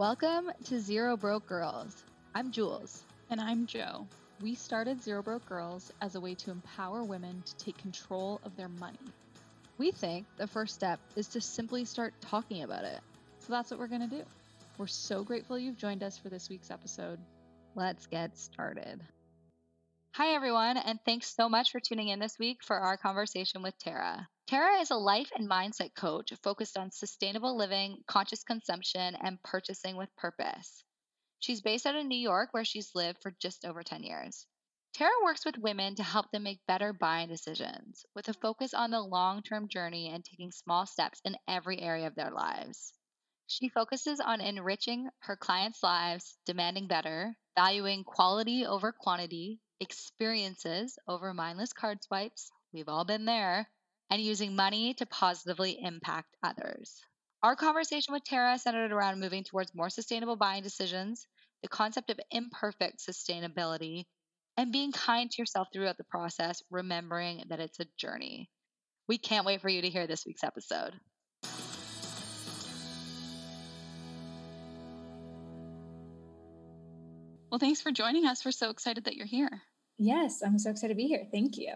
Welcome to Zero Broke Girls. I'm Jules. And I'm Joe. We started Zero Broke Girls as a way to empower women to take control of their money. We think the first step is to simply start talking about it. So that's what we're going to do. We're so grateful you've joined us for this week's episode. Let's get started. Hi, everyone, and thanks so much for tuning in this week for our conversation with Tara. Tara is a life and mindset coach focused on sustainable living, conscious consumption, and purchasing with purpose. She's based out of New York, where she's lived for just over 10 years. Tara works with women to help them make better buying decisions with a focus on the long term journey and taking small steps in every area of their lives. She focuses on enriching her clients' lives, demanding better, valuing quality over quantity, experiences over mindless card swipes. We've all been there and using money to positively impact others. Our conversation with Tara centered around moving towards more sustainable buying decisions, the concept of imperfect sustainability, and being kind to yourself throughout the process, remembering that it's a journey. We can't wait for you to hear this week's episode. Well, thanks for joining us. We're so excited that you're here. Yes, I'm so excited to be here. Thank you.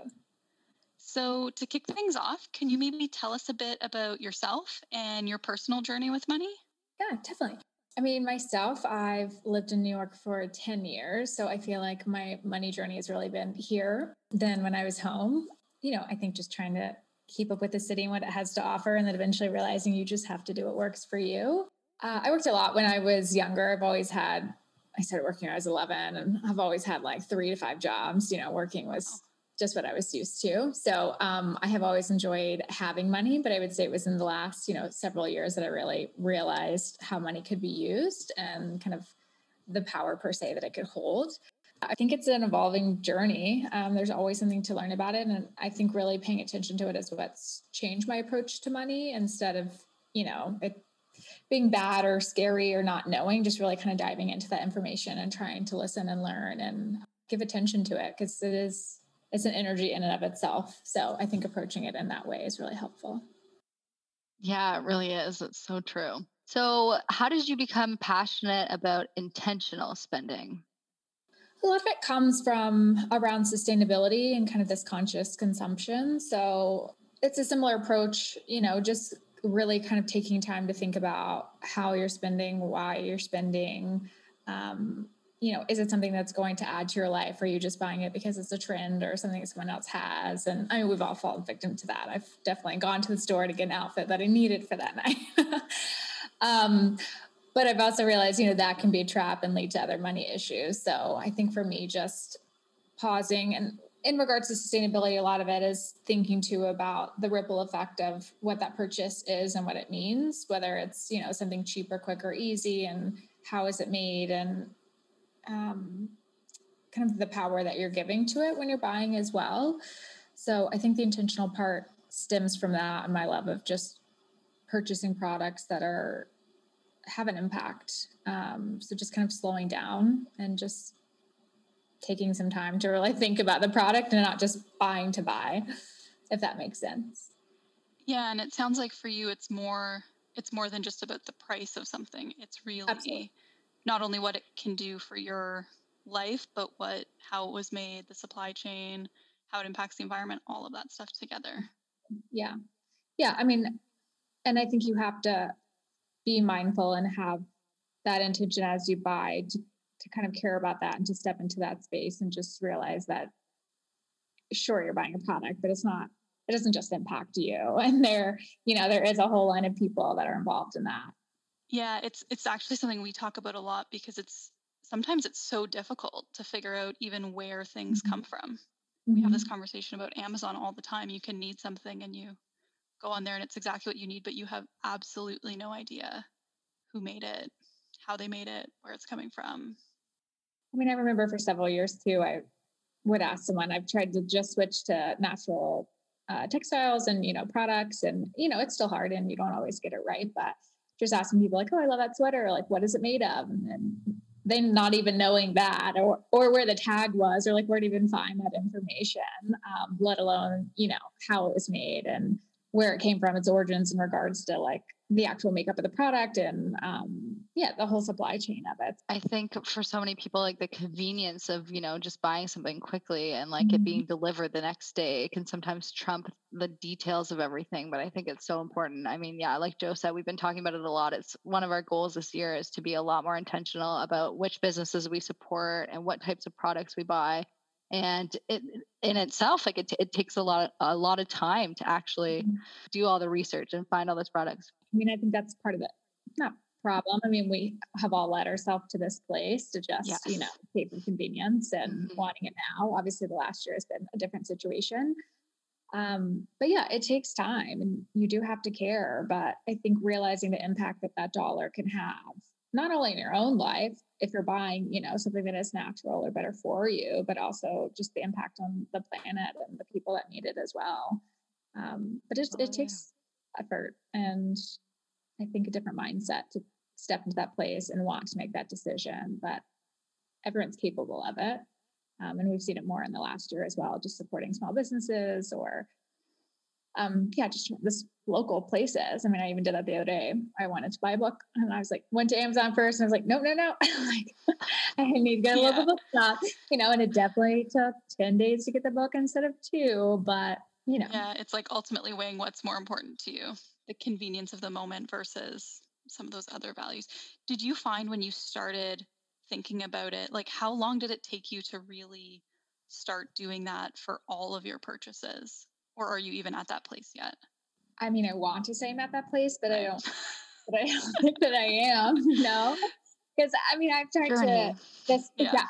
So, to kick things off, can you maybe tell us a bit about yourself and your personal journey with money? Yeah, definitely. I mean, myself, I've lived in New York for 10 years. So I feel like my money journey has really been here than when I was home. You know, I think just trying to keep up with the city and what it has to offer, and then eventually realizing you just have to do what works for you. Uh, I worked a lot when I was younger. I've always had, I started working when I was 11, and I've always had like three to five jobs. You know, working was just what I was used to. So um, I have always enjoyed having money, but I would say it was in the last, you know, several years that I really realized how money could be used and kind of the power per se that it could hold. I think it's an evolving journey. Um, there's always something to learn about it, and I think really paying attention to it is what's changed my approach to money instead of, you know, it being bad or scary or not knowing. Just really kind of diving into that information and trying to listen and learn and give attention to it because it is it's an energy in and of itself. So I think approaching it in that way is really helpful. Yeah, it really is. It's so true. So, how did you become passionate about intentional spending? A lot of it comes from around sustainability and kind of this conscious consumption. So, it's a similar approach, you know, just really kind of taking time to think about how you're spending, why you're spending, um, you know, is it something that's going to add to your life? Or are you just buying it because it's a trend or something that someone else has? And I mean, we've all fallen victim to that. I've definitely gone to the store to get an outfit that I needed for that night. um, but I've also realized, you know, that can be a trap and lead to other money issues. So I think for me, just pausing and in regards to sustainability, a lot of it is thinking too about the ripple effect of what that purchase is and what it means, whether it's, you know, something cheap or quick or easy and how is it made and um, kind of the power that you're giving to it when you're buying as well. So I think the intentional part stems from that and my love of just purchasing products that are have an impact. Um, so just kind of slowing down and just taking some time to really think about the product and not just buying to buy, if that makes sense. Yeah, and it sounds like for you it's more it's more than just about the price of something. It's really Absolutely not only what it can do for your life, but what how it was made, the supply chain, how it impacts the environment, all of that stuff together. Yeah. Yeah. I mean, and I think you have to be mindful and have that intention as you buy to, to kind of care about that and to step into that space and just realize that sure you're buying a product, but it's not it doesn't just impact you. And there, you know, there is a whole line of people that are involved in that. Yeah, it's it's actually something we talk about a lot because it's sometimes it's so difficult to figure out even where things mm-hmm. come from. Mm-hmm. We have this mm-hmm. conversation about Amazon all the time. You can need something and you go on there and it's exactly what you need, but you have absolutely no idea who made it, how they made it, where it's coming from. I mean, I remember for several years too, I would ask someone, I've tried to just switch to natural uh, textiles and, you know, products. And, you know, it's still hard and you don't always get it right. But just asking people like, oh, I love that sweater. Like, what is it made of? And then they not even knowing that or or where the tag was or like where to even find that information, um, let alone, you know, how it was made and where it came from, its origins in regards to like the actual makeup of the product and um, yeah, the whole supply chain of it. I think for so many people, like the convenience of, you know, just buying something quickly and like mm-hmm. it being delivered the next day can sometimes trump the details of everything. But I think it's so important. I mean, yeah, like Joe said, we've been talking about it a lot. It's one of our goals this year is to be a lot more intentional about which businesses we support and what types of products we buy. And it in itself, like it, t- it takes a lot, of, a lot of time to actually mm-hmm. do all the research and find all those products. I mean, I think that's part of it. No, problem. I mean, we have all led ourselves to this place to just, yes. you know, pay for convenience and mm-hmm. wanting it now. Obviously, the last year has been a different situation. Um, but yeah, it takes time and you do have to care. But I think realizing the impact that that dollar can have, not only in your own life, if you're buying, you know, something that is natural or better for you, but also just the impact on the planet and the people that need it as well. Um, but it, oh, it takes yeah. effort and I think a different mindset to step into that place and want to make that decision. But everyone's capable of it. Um, and we've seen it more in the last year as well, just supporting small businesses or, um, yeah, just this local places. I mean, I even did that the other day. I wanted to buy a book and I was like, went to Amazon first and I was like, no, no, no. like, I need to get a yeah. local bookshop, you know, and it definitely took 10 days to get the book instead of two, but you know. Yeah, it's like ultimately weighing what's more important to you the convenience of the moment versus some of those other values. Did you find when you started thinking about it, like how long did it take you to really start doing that for all of your purchases? Or are you even at that place yet? I mean, I want to say I'm at that place, but I don't but I don't think that I am, no. Because I mean I've tried Journey. to this yeah. yeah.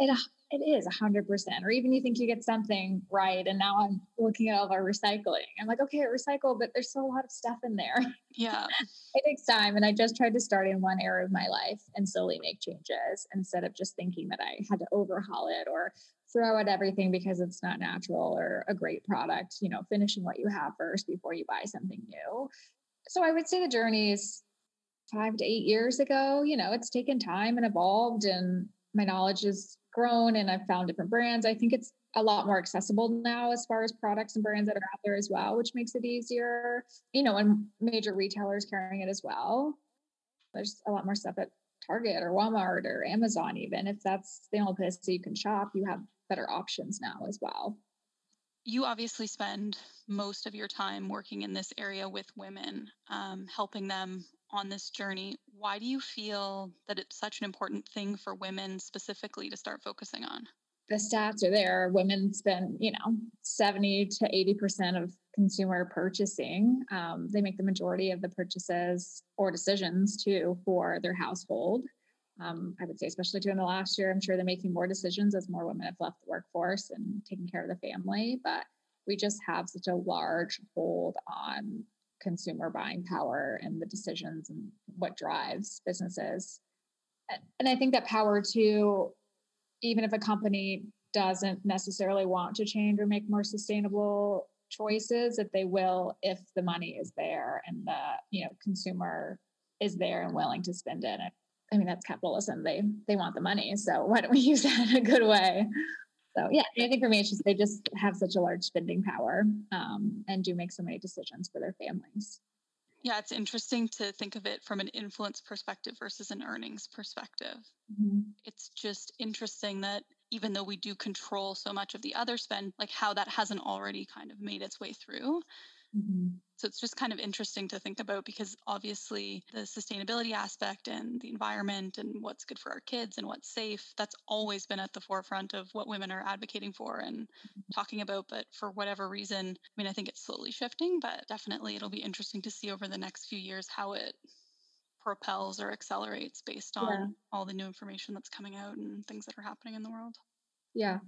It it is a hundred percent. Or even you think you get something right, and now I'm looking at all of our recycling. I'm like, okay, I recycle, but there's still a lot of stuff in there. Yeah, it takes time, and I just tried to start in one area of my life and slowly make changes instead of just thinking that I had to overhaul it or throw out everything because it's not natural or a great product. You know, finishing what you have first before you buy something new. So I would say the journey is five to eight years ago. You know, it's taken time and evolved, and my knowledge has grown and I've found different brands. I think it's a lot more accessible now as far as products and brands that are out there as well, which makes it easier. You know, and major retailers carrying it as well. There's a lot more stuff at Target or Walmart or Amazon, even if that's the only place that you can shop, you have better options now as well. You obviously spend most of your time working in this area with women, um, helping them on this journey, why do you feel that it's such an important thing for women specifically to start focusing on? The stats are there. Women spend, you know, 70 to 80% of consumer purchasing. Um, they make the majority of the purchases or decisions too for their household. Um, I would say, especially during the last year, I'm sure they're making more decisions as more women have left the workforce and taking care of the family. But we just have such a large hold on consumer buying power and the decisions and what drives businesses. And I think that power too, even if a company doesn't necessarily want to change or make more sustainable choices, that they will if the money is there and the you know consumer is there and willing to spend it. I mean that's capitalism. They they want the money, so why don't we use that in a good way? So yeah, I think for me, it's just they just have such a large spending power um, and do make so many decisions for their families. Yeah, it's interesting to think of it from an influence perspective versus an earnings perspective. Mm-hmm. It's just interesting that even though we do control so much of the other spend, like how that hasn't already kind of made its way through. Mm-hmm. So it's just kind of interesting to think about because obviously the sustainability aspect and the environment and what's good for our kids and what's safe, that's always been at the forefront of what women are advocating for and mm-hmm. talking about. But for whatever reason, I mean, I think it's slowly shifting, but definitely it'll be interesting to see over the next few years how it propels or accelerates based on yeah. all the new information that's coming out and things that are happening in the world. Yeah.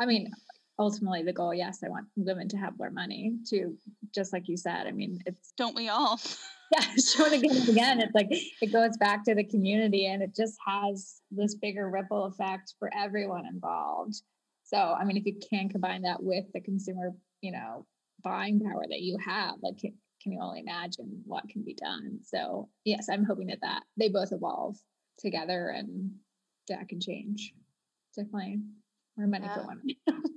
I mean, ultimately the goal yes i want women to have more money to just like you said i mean it's don't we all? Yeah show it again and again it's like it goes back to the community and it just has this bigger ripple effect for everyone involved. So i mean if you can combine that with the consumer you know buying power that you have like can, can you only imagine what can be done? So yes i'm hoping that that they both evolve together and that can change definitely. More money yeah. for women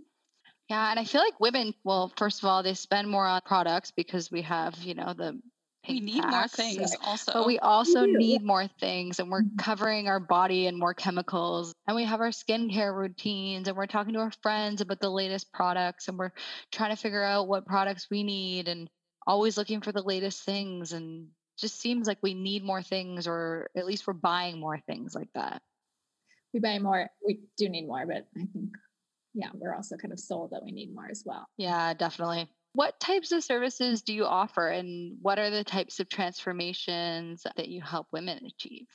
Yeah, and I feel like women, well, first of all, they spend more on products because we have, you know, the we need more things also. But we also we need more things and we're mm-hmm. covering our body in more chemicals and we have our skincare routines and we're talking to our friends about the latest products and we're trying to figure out what products we need and always looking for the latest things and just seems like we need more things or at least we're buying more things like that. We buy more. We do need more, but I think yeah, we're also kind of sold that we need more as well. Yeah, definitely. What types of services do you offer and what are the types of transformations that you help women achieve?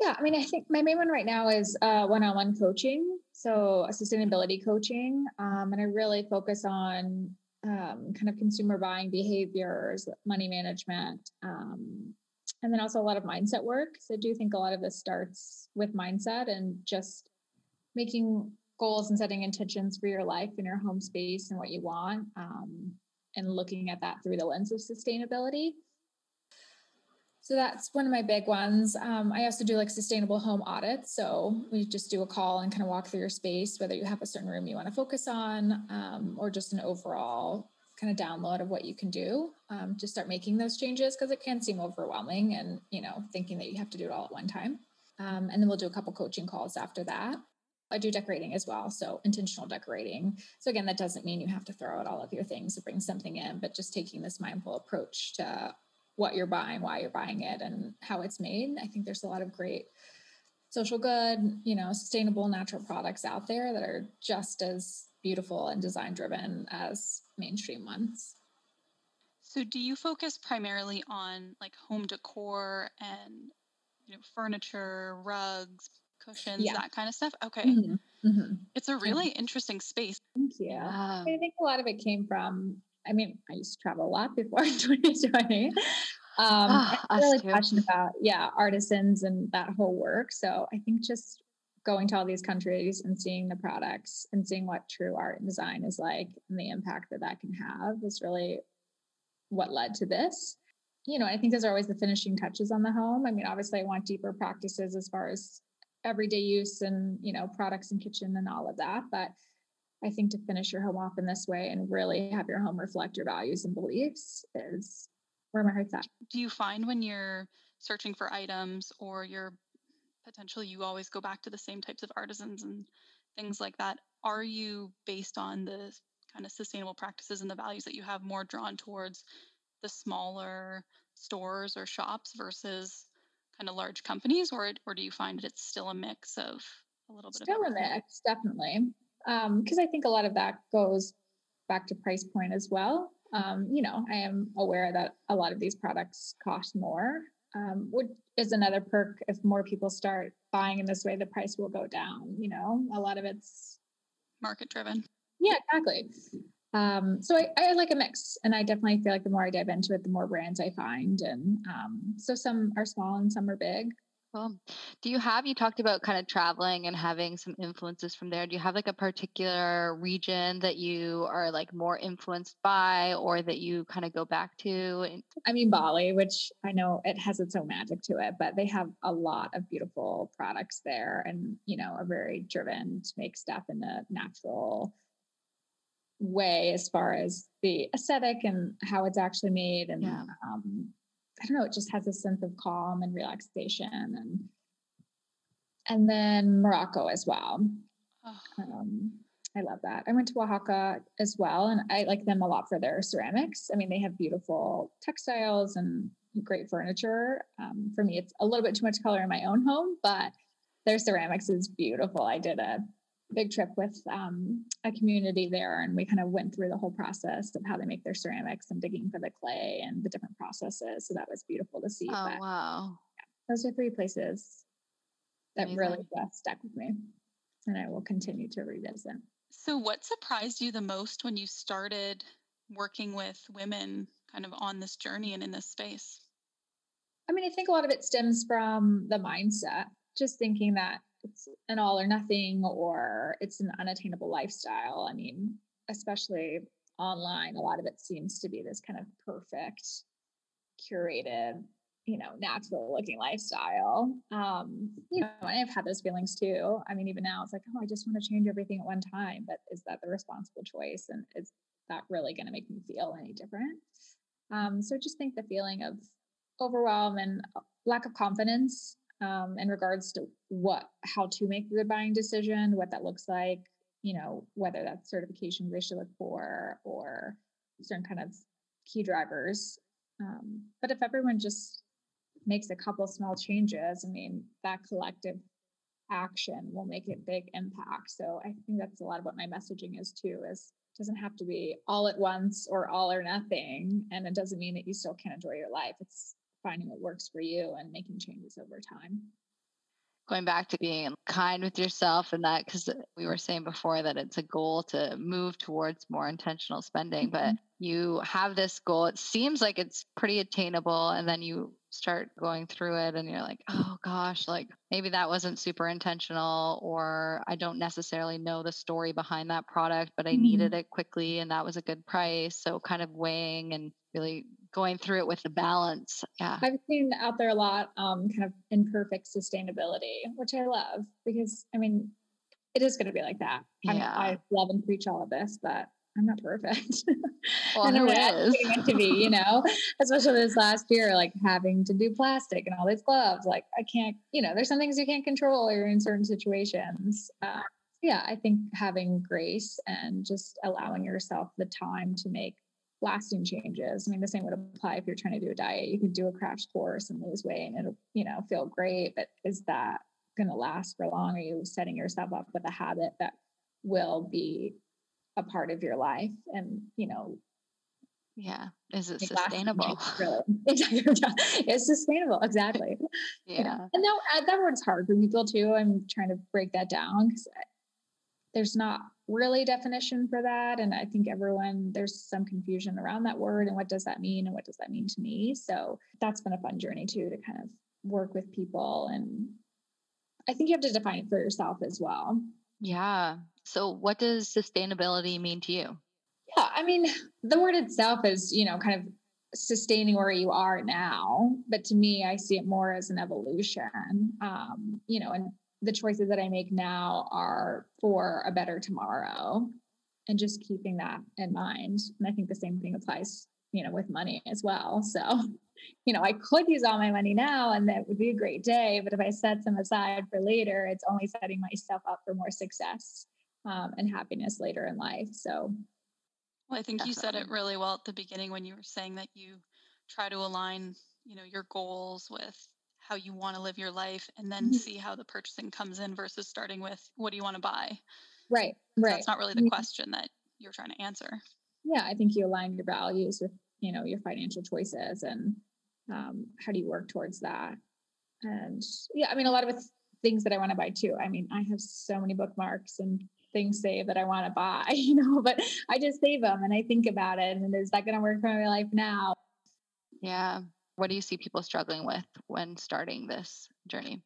Yeah, I mean, I think my main one right now is uh, one-on-one coaching, so sustainability coaching, um, and I really focus on um, kind of consumer buying behaviors, money management, um, and then also a lot of mindset work. So I do think a lot of this starts with mindset and just making goals and setting intentions for your life and your home space and what you want, um, and looking at that through the lens of sustainability. So that's one of my big ones. Um, I also do like sustainable home audits. So we just do a call and kind of walk through your space, whether you have a certain room you want to focus on um, or just an overall kind of download of what you can do um, to start making those changes because it can seem overwhelming and, you know, thinking that you have to do it all at one time. Um, and then we'll do a couple coaching calls after that. I do decorating as well. So intentional decorating. So again, that doesn't mean you have to throw out all of your things to bring something in, but just taking this mindful approach to what you're buying, why you're buying it, and how it's made. I think there's a lot of great social good, you know, sustainable natural products out there that are just as beautiful and design driven as mainstream ones. So do you focus primarily on like home decor and you know furniture, rugs, cushions, yeah. that kind of stuff? Okay. Mm-hmm. Mm-hmm. It's a really interesting space. Thank you. I think a lot of it came from I mean, I used to travel a lot before 2020. Um, oh, I'm really too. passionate about, yeah, artisans and that whole work. So I think just going to all these countries and seeing the products and seeing what true art and design is like and the impact that that can have is really what led to this. You know, I think those are always the finishing touches on the home. I mean, obviously, I want deeper practices as far as everyday use and, you know, products and kitchen and all of that. But I think to finish your home off in this way and really have your home reflect your values and beliefs is where my heart's at. Do you find when you're searching for items or you're potentially you always go back to the same types of artisans and things like that? Are you based on the kind of sustainable practices and the values that you have more drawn towards the smaller stores or shops versus kind of large companies or or do you find that it's still a mix of a little bit still of a mix definitely because um, I think a lot of that goes back to price point as well. Um, you know, I am aware that a lot of these products cost more, um, which is another perk. If more people start buying in this way, the price will go down. You know, a lot of it's market driven. Yeah, exactly. Um, so I, I, like a mix, and I definitely feel like the more I dive into it, the more brands I find, and um, so some are small and some are big. Cool. Do you have, you talked about kind of traveling and having some influences from there. Do you have like a particular region that you are like more influenced by or that you kind of go back to? I mean, Bali, which I know it has its own magic to it, but they have a lot of beautiful products there and, you know, are very driven to make stuff in the natural way as far as the aesthetic and how it's actually made and yeah. um, I don't know, it just has a sense of calm and relaxation and and then Morocco as well. Oh. Um, I love that. I went to Oaxaca as well, and I like them a lot for their ceramics. I mean, they have beautiful textiles and great furniture. Um, for me, it's a little bit too much color in my own home, but their ceramics is beautiful. I did a big trip with um, a community there, and we kind of went through the whole process of how they make their ceramics and digging for the clay and the different processes. So that was beautiful to see. Oh but, wow! Yeah, those are three places that Amazing. really just stuck with me, and I will continue to revisit. So, what surprised you the most when you started working with women, kind of on this journey and in this space? I mean, I think a lot of it stems from the mindset, just thinking that it's an all or nothing or it's an unattainable lifestyle. I mean, especially online, a lot of it seems to be this kind of perfect, curated, you know, natural looking lifestyle. Um, you know, and I've had those feelings too. I mean, even now it's like, oh, I just want to change everything at one time, but is that the responsible choice? And is that really going to make me feel any different? Um, so just think the feeling of overwhelm and uh, lack of confidence um, in regards to what, how to make a good buying decision, what that looks like, you know, whether that's certification they should look for or certain kind of key drivers. Um, but if everyone just makes a couple small changes, I mean, that collective action will make a big impact. So I think that's a lot of what my messaging is too, is doesn't have to be all at once or all or nothing. And it doesn't mean that you still can't enjoy your life. It's finding what works for you and making changes over time going back to being kind with yourself and that because we were saying before that it's a goal to move towards more intentional spending mm-hmm. but you have this goal it seems like it's pretty attainable and then you start going through it and you're like oh gosh like maybe that wasn't super intentional or i don't necessarily know the story behind that product but i mm-hmm. needed it quickly and that was a good price so kind of weighing and really going through it with the balance. Yeah. I've seen out there a lot um, kind of imperfect sustainability, which I love because I mean, it is going to be like that. I, yeah. I love and preach all of this, but I'm not perfect. Well, and who is? It to be, you know, especially this last year, like having to do plastic and all these gloves. Like I can't, you know, there's some things you can't control or in certain situations. Uh, yeah, I think having grace and just allowing yourself the time to make lasting changes. I mean, the same would apply if you're trying to do a diet. You could do a crash course and lose weight and it'll, you know, feel great. But is that going to last for long? Are you setting yourself up with a habit that will be a part of your life? And, you know, yeah. Is it sustainable? Really. Exactly. it's sustainable. Exactly. Yeah. You know? And that, that word's hard for people too. I'm trying to break that down because there's not really definition for that and i think everyone there's some confusion around that word and what does that mean and what does that mean to me. So that's been a fun journey too to kind of work with people and i think you have to define it for yourself as well. Yeah. So what does sustainability mean to you? Yeah i mean the word itself is you know kind of sustaining where you are now but to me i see it more as an evolution um you know and the choices that I make now are for a better tomorrow and just keeping that in mind. And I think the same thing applies, you know, with money as well. So, you know, I could use all my money now and that would be a great day. But if I set some aside for later, it's only setting myself up for more success um, and happiness later in life. So, well, I think definitely. you said it really well at the beginning when you were saying that you try to align, you know, your goals with how you want to live your life and then mm-hmm. see how the purchasing comes in versus starting with what do you want to buy? Right right. that's not really the question that you're trying to answer. Yeah i think you align your values with you know your financial choices and um, how do you work towards that? And yeah i mean a lot of things that i want to buy too. I mean i have so many bookmarks and things saved that i want to buy you know but i just save them and i think about it and is that going to work for my life now? Yeah what do you see people struggling with when starting this journey?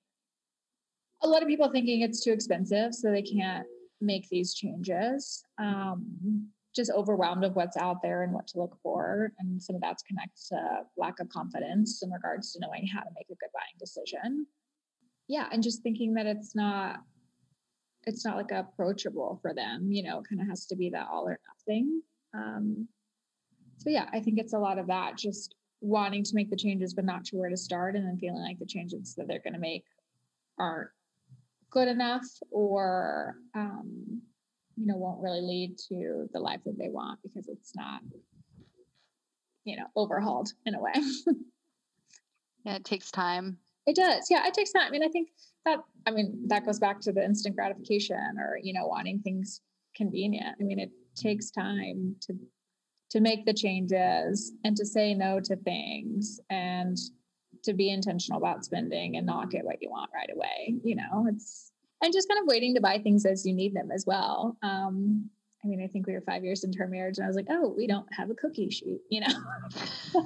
A lot of people thinking it's too expensive, so they can't make these changes. Um, just overwhelmed of what's out there and what to look for. And some of that's connected to lack of confidence in regards to knowing how to make a good buying decision. Yeah, and just thinking that it's not it's not like approachable for them, you know, kind of has to be that all or nothing. Um, so yeah, I think it's a lot of that, just wanting to make the changes but not sure where to start and then feeling like the changes that they're going to make aren't good enough or um, you know won't really lead to the life that they want because it's not you know overhauled in a way. Yeah it takes time. It does. Yeah it takes time i mean i think that i mean that goes back to the instant gratification or you know wanting things convenient. I mean it takes time to to make the changes and to say no to things and to be intentional about spending and not get what you want right away. You know, it's and just kind of waiting to buy things as you need them as well. Um, I mean, I think we were five years into our marriage, and I was like, "Oh, we don't have a cookie sheet," you know.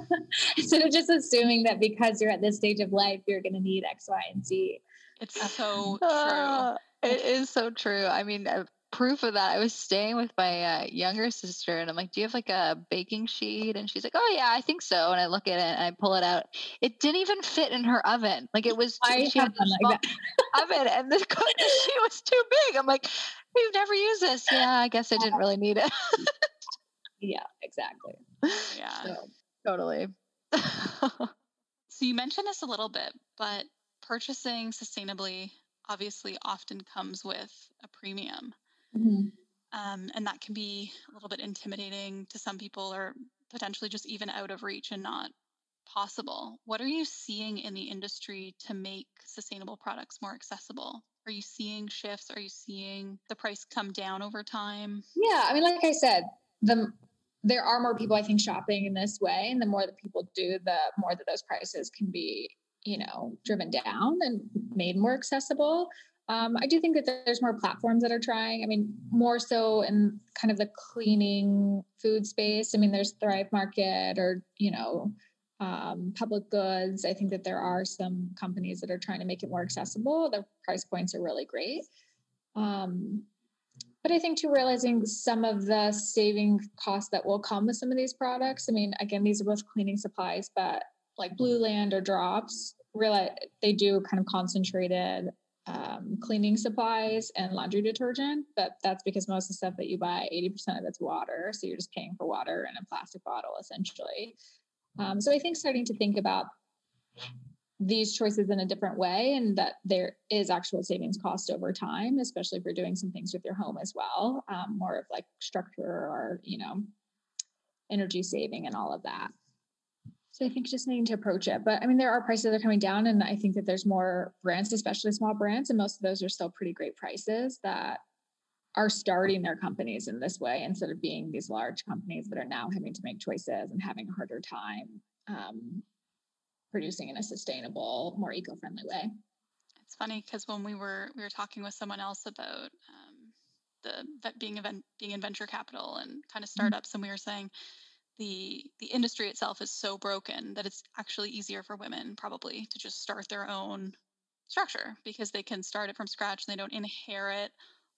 Instead of just assuming that because you're at this stage of life, you're going to need X, Y, and Z. It's so true. Uh, it is so true. I mean, proof of that, I was staying with my uh, younger sister, and I'm like, "Do you have like a baking sheet?" And she's like, "Oh yeah, I think so." And I look at it and I pull it out. It didn't even fit in her oven. Like it was. Too, I she had like oven, and the sheet was too big. I'm like, "We've never used this." Yeah, I guess I didn't really need it. yeah, exactly. Yeah. So, Totally. so you mentioned this a little bit, but purchasing sustainably obviously often comes with a premium. Mm-hmm. Um, and that can be a little bit intimidating to some people or potentially just even out of reach and not possible. What are you seeing in the industry to make sustainable products more accessible? Are you seeing shifts? Are you seeing the price come down over time? Yeah, I mean, like I said, the there are more people I think shopping in this way, and the more that people do, the more that those prices can be, you know, driven down and made more accessible. Um, I do think that there's more platforms that are trying. I mean, more so in kind of the cleaning food space. I mean, there's Thrive Market or you know, um, public goods. I think that there are some companies that are trying to make it more accessible. Their price points are really great. Um, but I think to realizing some of the saving costs that will come with some of these products. I mean, again, these are both cleaning supplies, but like Blueland or Dropps, really they do kind of concentrated um, cleaning supplies and laundry detergent, but that's because most of the stuff that you buy, 80% of it's water. So you're just paying for water in a plastic bottle essentially. Um, so I think starting to think about these choices in a different way and that there is actual savings cost over time especially if you're doing some things with your home as well um, more of like structure or you know energy saving and all of that so i think just needing to approach it but i mean there are prices that are coming down and i think that there's more brands especially small brands and most of those are still pretty great prices that are starting their companies in this way instead of being these large companies that are now having to make choices and having a harder time um, producing in a sustainable, more eco-friendly way. It's funny because when we were we were talking with someone else about um, the that being event being in venture capital and kind of mm-hmm. startups, mm-hmm. and we were saying the the industry itself is so broken that it's actually easier for women probably to just start their own structure because they can start it from scratch and they don't inherit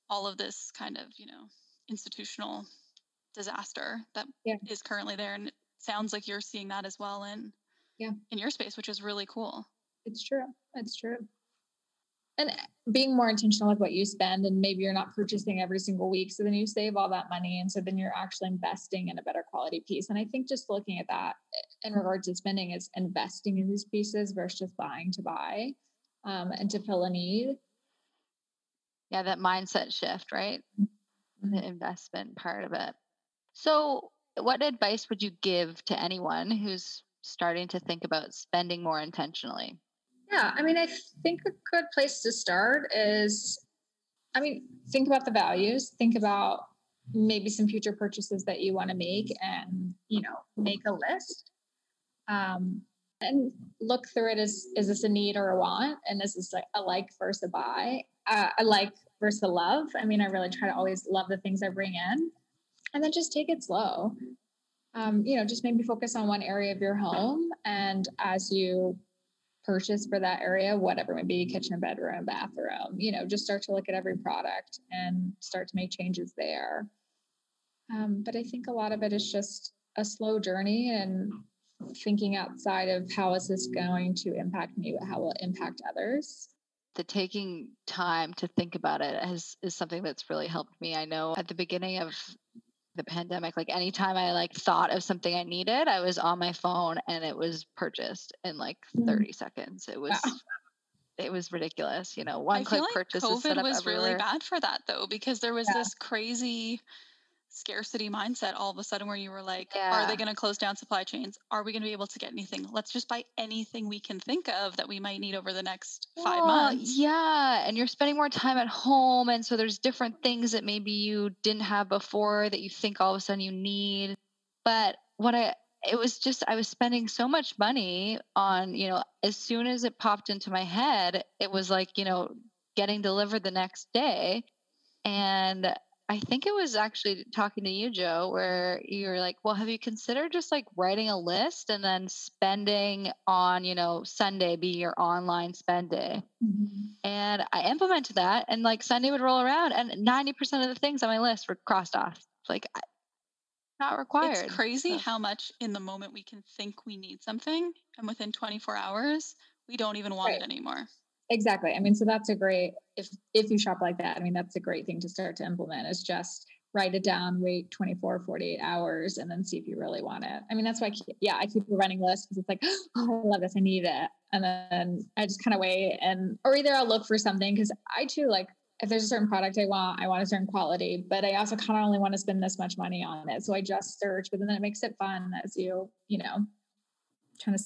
all of this kind of you know institutional disaster that yeah. is currently there. And it sounds like you're seeing that as well in yeah. in your space which is really cool. It's true. It's true and eh, being more intentional with what you spend and maybe you're not purchasing every single week so then you save all that money and so then you're actually investing in a better quality piece. And i think just looking at that eh, in regards to spending is investing in these pieces versus just buying to buy um, and to fill a need. Yeah that mindset shift right? Mm-hmm. the investment part of it. So what advice would you give to anyone who's starting to think about spending more intentionally? Yeah, I mean, I think a good place to start is, I mean, think about the values, think about maybe some future purchases that you want to make, and you know, make a list. Um, and look through it as is this a need or a want, and is this like a like versus a buy, uh, a like versus a love. I mean, I really try to always love the things I bring in, and then just take it slow um, you know, just maybe focus on one area of your home. And as you purchase for that area, whatever maybe kitchen, bedroom, bathroom, you know, just start to look at every product and start to make changes there. Um, but I think a lot of it is just a slow journey and thinking outside of how is this going to impact me, but how will it impact others. The taking time to think about it has is something that's really helped me. I know at the beginning of the pandemic like anytime i like thought of something i needed i was on my phone and it was purchased in like mm. 30 seconds it was it was ridiculous you know one I click like purchase covid was everywhere. really bad for that though because there was yeah. this crazy scarcity mindset all of a sudden where you were like yeah. are they going to close down supply chains? Are we going to be able to get anything? Let's just buy anything we can think of that we might need over the next five well, months. yeah and you're spending more time at home and so there's different things that maybe you didn't have before that you think all of a sudden you need but what i it was just i was spending so much money on you know as soon as it popped into my head it was like you know getting delivered the next day and I think it was actually talking to you, Joe, where you were like, well, have you considered just like writing a list and then spending on, you know, Sunday be your online spend day? Mm-hmm. And I implemented that and like Sunday would roll around and 90% of the things on my list were crossed off. Like, not required. It's crazy so. how much in the moment we can think we need something and within 24 hours, we don't even want right. it anymore. Exactly. I mean, so that's a great if if you shop like that. I mean, that's a great thing to start to implement. Is just write it down, wait 24, 48 hours, and then see if you really want it. I mean, that's why, I keep, yeah, I keep a running list because it's like, oh, I love this, I need it. And then I just kind of wait and, or either I'll look for something because I too, like, if there's a certain product I want, I want a certain quality, but I also kind of only want to spend this much money on it. So I just search, but then it makes it fun as you, you know, trying to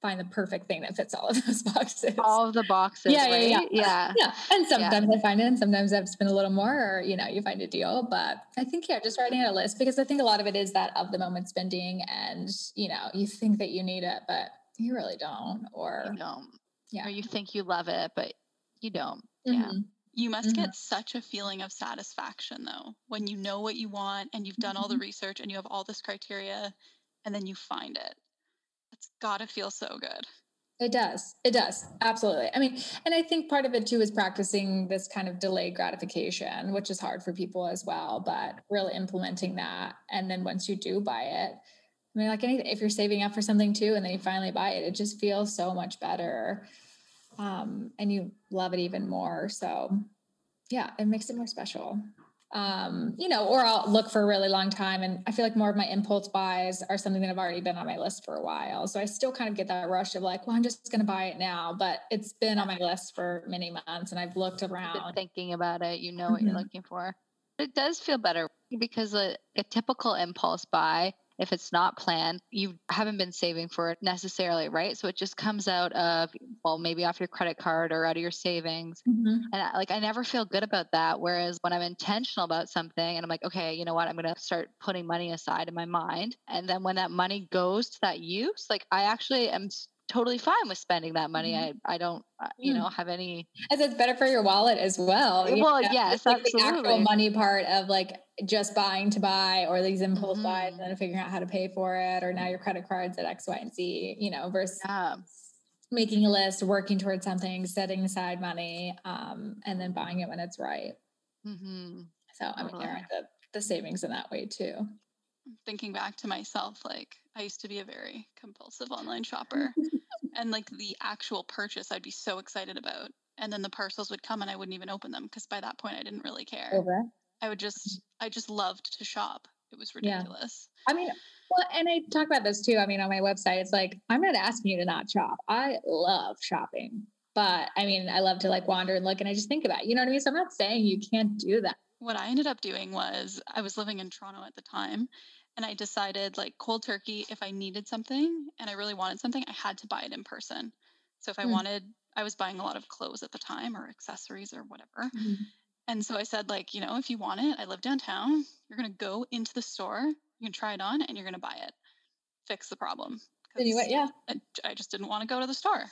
find the perfect thing that fits all of those boxes. All of the boxes. Yeah, right? yeah, yeah, yeah. Yeah. And sometimes yeah. I find it and sometimes I have to spend a little more or, you know, you find a deal. But I think, yeah, just writing out a list because I think a lot of it is that of the moment spending and, you know, you think that you need it, but you really don't. Or you don't. Yeah. Or you think you love it, but you don't. Mm-hmm. Yeah. You must mm-hmm. get such a feeling of satisfaction though when you know what you want and you've done mm-hmm. all the mm-hmm. research and you have all this criteria and then you find it. It's got to feel so good. It does. It does. Absolutely. I mean, and I think part of it too is practicing this kind of delayed gratification, which is hard for people as well, but really implementing that. And then once you do buy it, I mean, like anything, if you're saving up for something too, and then you finally buy it, it just feels so much better. Um, and you love it even more. So yeah, it makes it more special um, you know, or I'll look for a really long time. And I feel like more of my impulse buys are something that have already been on my list for a while. So I still kind of get that rush of like, well, I'm just going to buy it now, but it's been on my list for many months and I've looked around. thinking about it, you know mm-hmm. what you're mm-hmm. looking for. It does feel better because a, a typical impulse buy if it's not planned, you haven't been saving for it necessarily, right? So it just comes out of, well, maybe off your credit card or out of your savings. Mm-hmm. And I, like, I never feel good about that. Whereas when I'm intentional about something and I'm like, okay, you know what, I'm going to start putting money aside in my mind. And then when that money goes to that use, like, I actually am totally fine with spending that money. Mm-hmm. I I don't you know have any. As it's better for your wallet as well. Well, know? yes, like absolutely. The actual money part of like just buying to buy or these impulse mm-hmm. buys and then figuring out how to pay for it, or now your credit cards at X, Y, and Z. You know, versus. Yeah. Making a list, working towards something, setting aside money, um, and then buying it when it's right. Mm-hmm. So I mean, there are the, the savings in that way too thinking back to myself, like I used to be a very compulsive online shopper. And like the actual purchase, I'd be so excited about. And then the parcels would come and I wouldn't even open them because by that point I didn't really care. Over. I would just, I just loved to shop. It was ridiculous. Yeah. I mean, well, and I talk about this too. I mean, on my website, it's like, I'm not asking you to not shop. I love shopping. But I mean, I love to like wander and look and I just think about it. You know what I mean? So I'm not saying you can't do that. What I ended up doing was I was living in Toronto at the time and I decided like cold turkey if I needed something and I really wanted something I had to buy it in person. So if I mm. wanted I was buying a lot of clothes at the time or accessories or whatever. Mm. And so I said like, you know, if you want it, I live downtown, you're going to go into the store, you can try it on and you're going to buy it. Fix the problem. Anyway, yeah. I, I just didn't want to go to the store.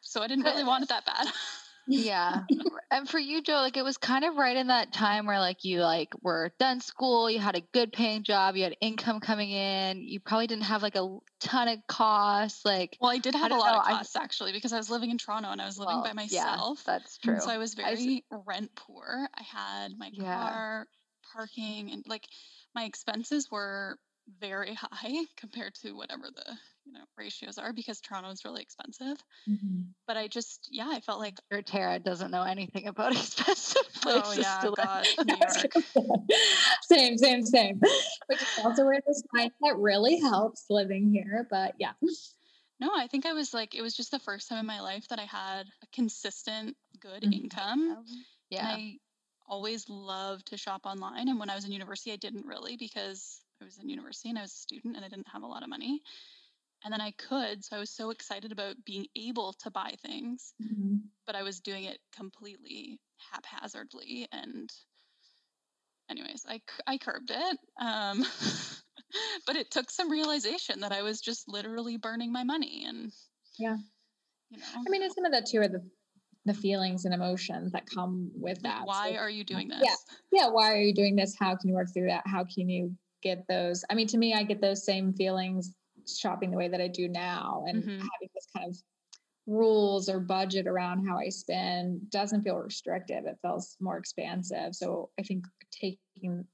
So I didn't really want it that bad. yeah. And for you joe like it was kind of right in that time where like you like were done school you had a good paying job you had income coming in you probably didn't have like a ton of costs like well i did have a lot know, of costs I, actually because i was living in toronto and i was living well, by myself yeah, that's true. so i was very I, rent poor. I had my car yeah. parking and like my expenses were very high compared to whatever the you know ratios are because Toronto is really expensive. Mm-hmm. But I just yeah, I felt like your Tara doesn't know anything about expensive oh, places. Oh yeah, to God, New same, same, same. Which is also where this mindset really helps living here. But yeah. No, I think I was like it was just the first time in my life that I had a consistent good mm-hmm. income. Yeah. And I always loved to shop online and when I was in university I didn't really because I was in university and I was a student and I didn't have a lot of money and then I could. So I was so excited about being able to buy things, mm-hmm. but I was doing it completely haphazardly. And, anyways, I, I curbed it. Um, but it took some realization that I was just literally burning my money. And, yeah. You know, I mean, it's some of that too are the the feelings and emotions that come with that. Why so, are you doing this? Yeah. Yeah. Why are you doing this? How can you work through that? How can you get those? I mean, to me, I get those same feelings shopping the way that I do now and mm-hmm. having this kind of rules or budget around how I spend doesn't feel restrictive. It feels more expansive. So I think taking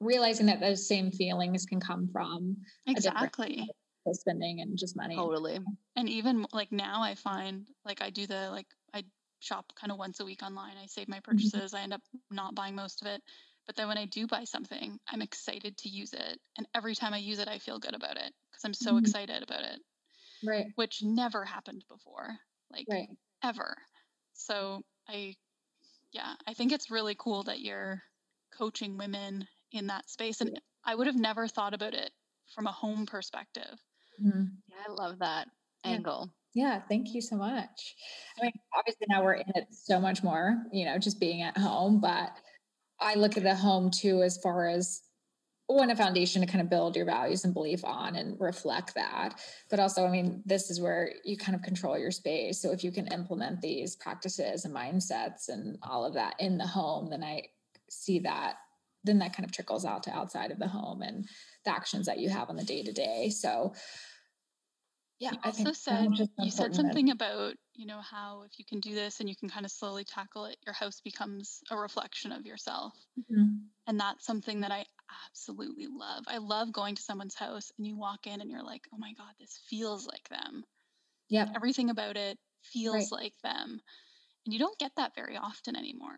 realizing that those same feelings can come from exactly spending and just money. Totally. And even like now I find like I do the like I shop kind of once a week online. I save my mm-hmm. purchases. Mm-hmm. I end up not buying most of it. But then when I do buy something, I'm excited to use it. And every time I use it, I feel good about it because I'm so mm-hmm. excited about it. Right. Which never happened before. Like right. ever. So I yeah, I think it's really cool that you're coaching women in that space. And I would have never thought about it from a home perspective. Mm-hmm. Yeah, I love that yeah. angle. Yeah, thank you so much. I mean, obviously now we're in it so much more, you know, just being at home, but I look at the home too as far as one a foundation to kind of build your values and belief on and reflect that. But also i mean this is where you kind of control your space. So if you can implement these practices and mindsets and all of that in the home then i see that then that kind of trickles out to outside of the home and the actions that you have on the day to day. So yeah you also said you said something about you know how if you can do this and you can kind of slowly tackle it your house becomes a reflection of yourself mm-hmm. and that's something that i absolutely love i love going to someone's house and you walk in and you're like oh my god this feels like them yeah everything about it feels right. like them and you don't get that very often anymore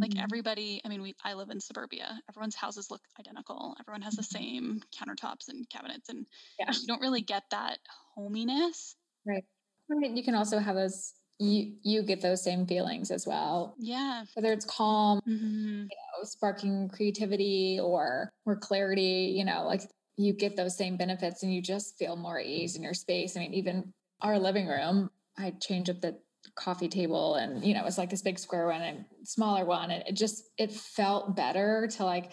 like mm-hmm. everybody, I mean, we I live in suburbia. Everyone's houses look identical. Everyone has the mm-hmm. same countertops and cabinets, and yeah. you don't really get that hominess. Right. I mean, you can also have those. You you get those same feelings as well. Yeah. Whether it's calm, mm-hmm. you know, sparking creativity or or clarity, you know, like you get those same benefits, and you just feel more ease in your space. I mean, even our living room, I change up the coffee table and you know it's like this big square one and smaller one and it just it felt better to like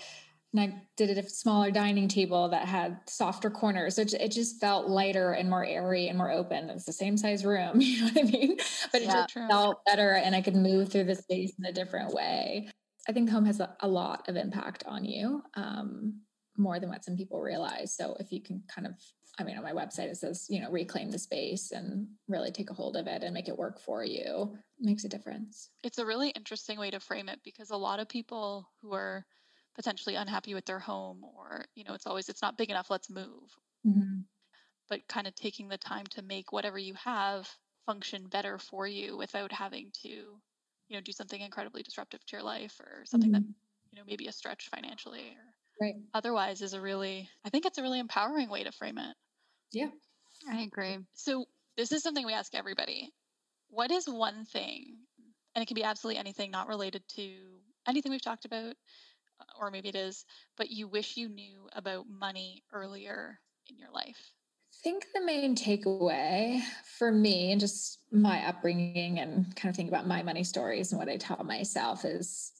and I did a smaller dining table that had softer corners. So it just felt lighter and more airy and more open. It's the same size room, you know what I mean? But it yeah, just true. felt better and I could move through the space in a different way. I think home has a, a lot of impact on you, um, more than what some people realize. So if you can kind of I mean, on my website, it says, you know, reclaim the space and really take a hold of it and make it work for you it makes a difference. It's a really interesting way to frame it because a lot of people who are potentially unhappy with their home or, you know, it's always, it's not big enough, let's move. Mm-hmm. But kind of taking the time to make whatever you have function better for you without having to, you know, do something incredibly disruptive to your life or something mm-hmm. that, you know, maybe a stretch financially or right. otherwise is a really, I think it's a really empowering way to frame it. Yeah. I agree. So, this is something we ask everybody. What is one thing, and it can be absolutely anything not related to anything we've talked about, or maybe it is, but you wish you knew about money earlier in your life? I think the main takeaway for me and just my upbringing and kind of think about my money stories and what I tell myself is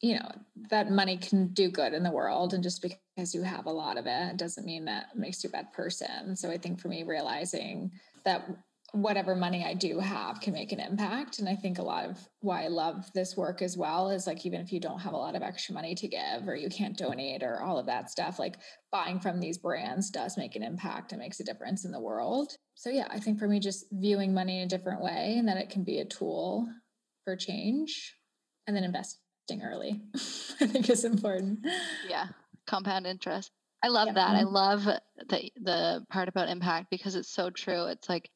you know that money can do good in the world and just because you have a lot of it doesn't mean that makes you a bad person so i think for me realizing that whatever money i do have can make an impact and i think a lot of why i love this work as well is like even if you don't have a lot of extra money to give or you can't donate or all of that stuff like buying from these brands does make an impact and makes a difference in the world so yeah i think for me just viewing money in a different way and that it can be a tool for change and then investing early, I think is important. Yeah. Compound interest. I love yeah. that. I mm-hmm. love the the part about impact because it's so true. It's like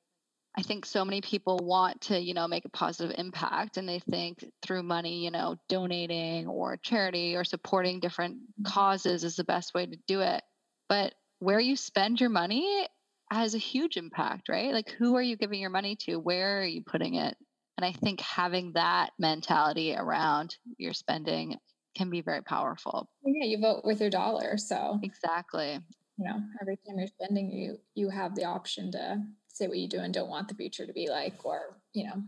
I think so many people want to, you know, make a positive impact and they think through money, you know, donating or charity or supporting different mm-hmm. causes is the best way to do it. But where you spend your money has a huge impact, right? Like who are you giving your money to? Where are you putting it? And I think having that mentality around your spending can be very powerful. Yeah, you vote with your dollar. So exactly. You know, every time you're spending, you you have the option to say what you do and don't want the future to be like, or you know,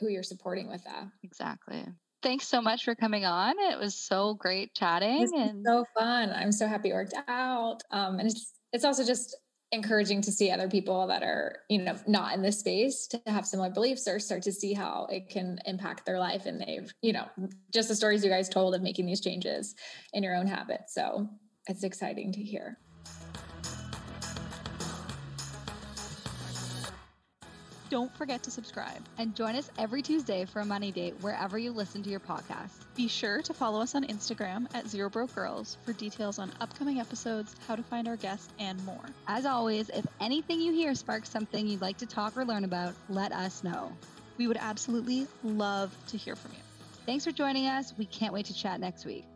who you're supporting with that. Exactly. Thanks so much for coming on. It was so great chatting and so fun. I'm so happy it worked out. Um, and it's it's also just encouraging to see other people that are you know not in this space to have similar beliefs or start to see how it can impact their life and they've you know just the stories you guys told of making these changes in your own habits so it's exciting to hear Don't forget to subscribe. And join us every Tuesday for a money date wherever you listen to your podcast. Be sure to follow us on Instagram at Zero Broke Girls for details on upcoming episodes, how to find our guests, and more. As always, if anything you hear sparks something you'd like to talk or learn about, let us know. We would absolutely love to hear from you. Thanks for joining us. We can't wait to chat next week.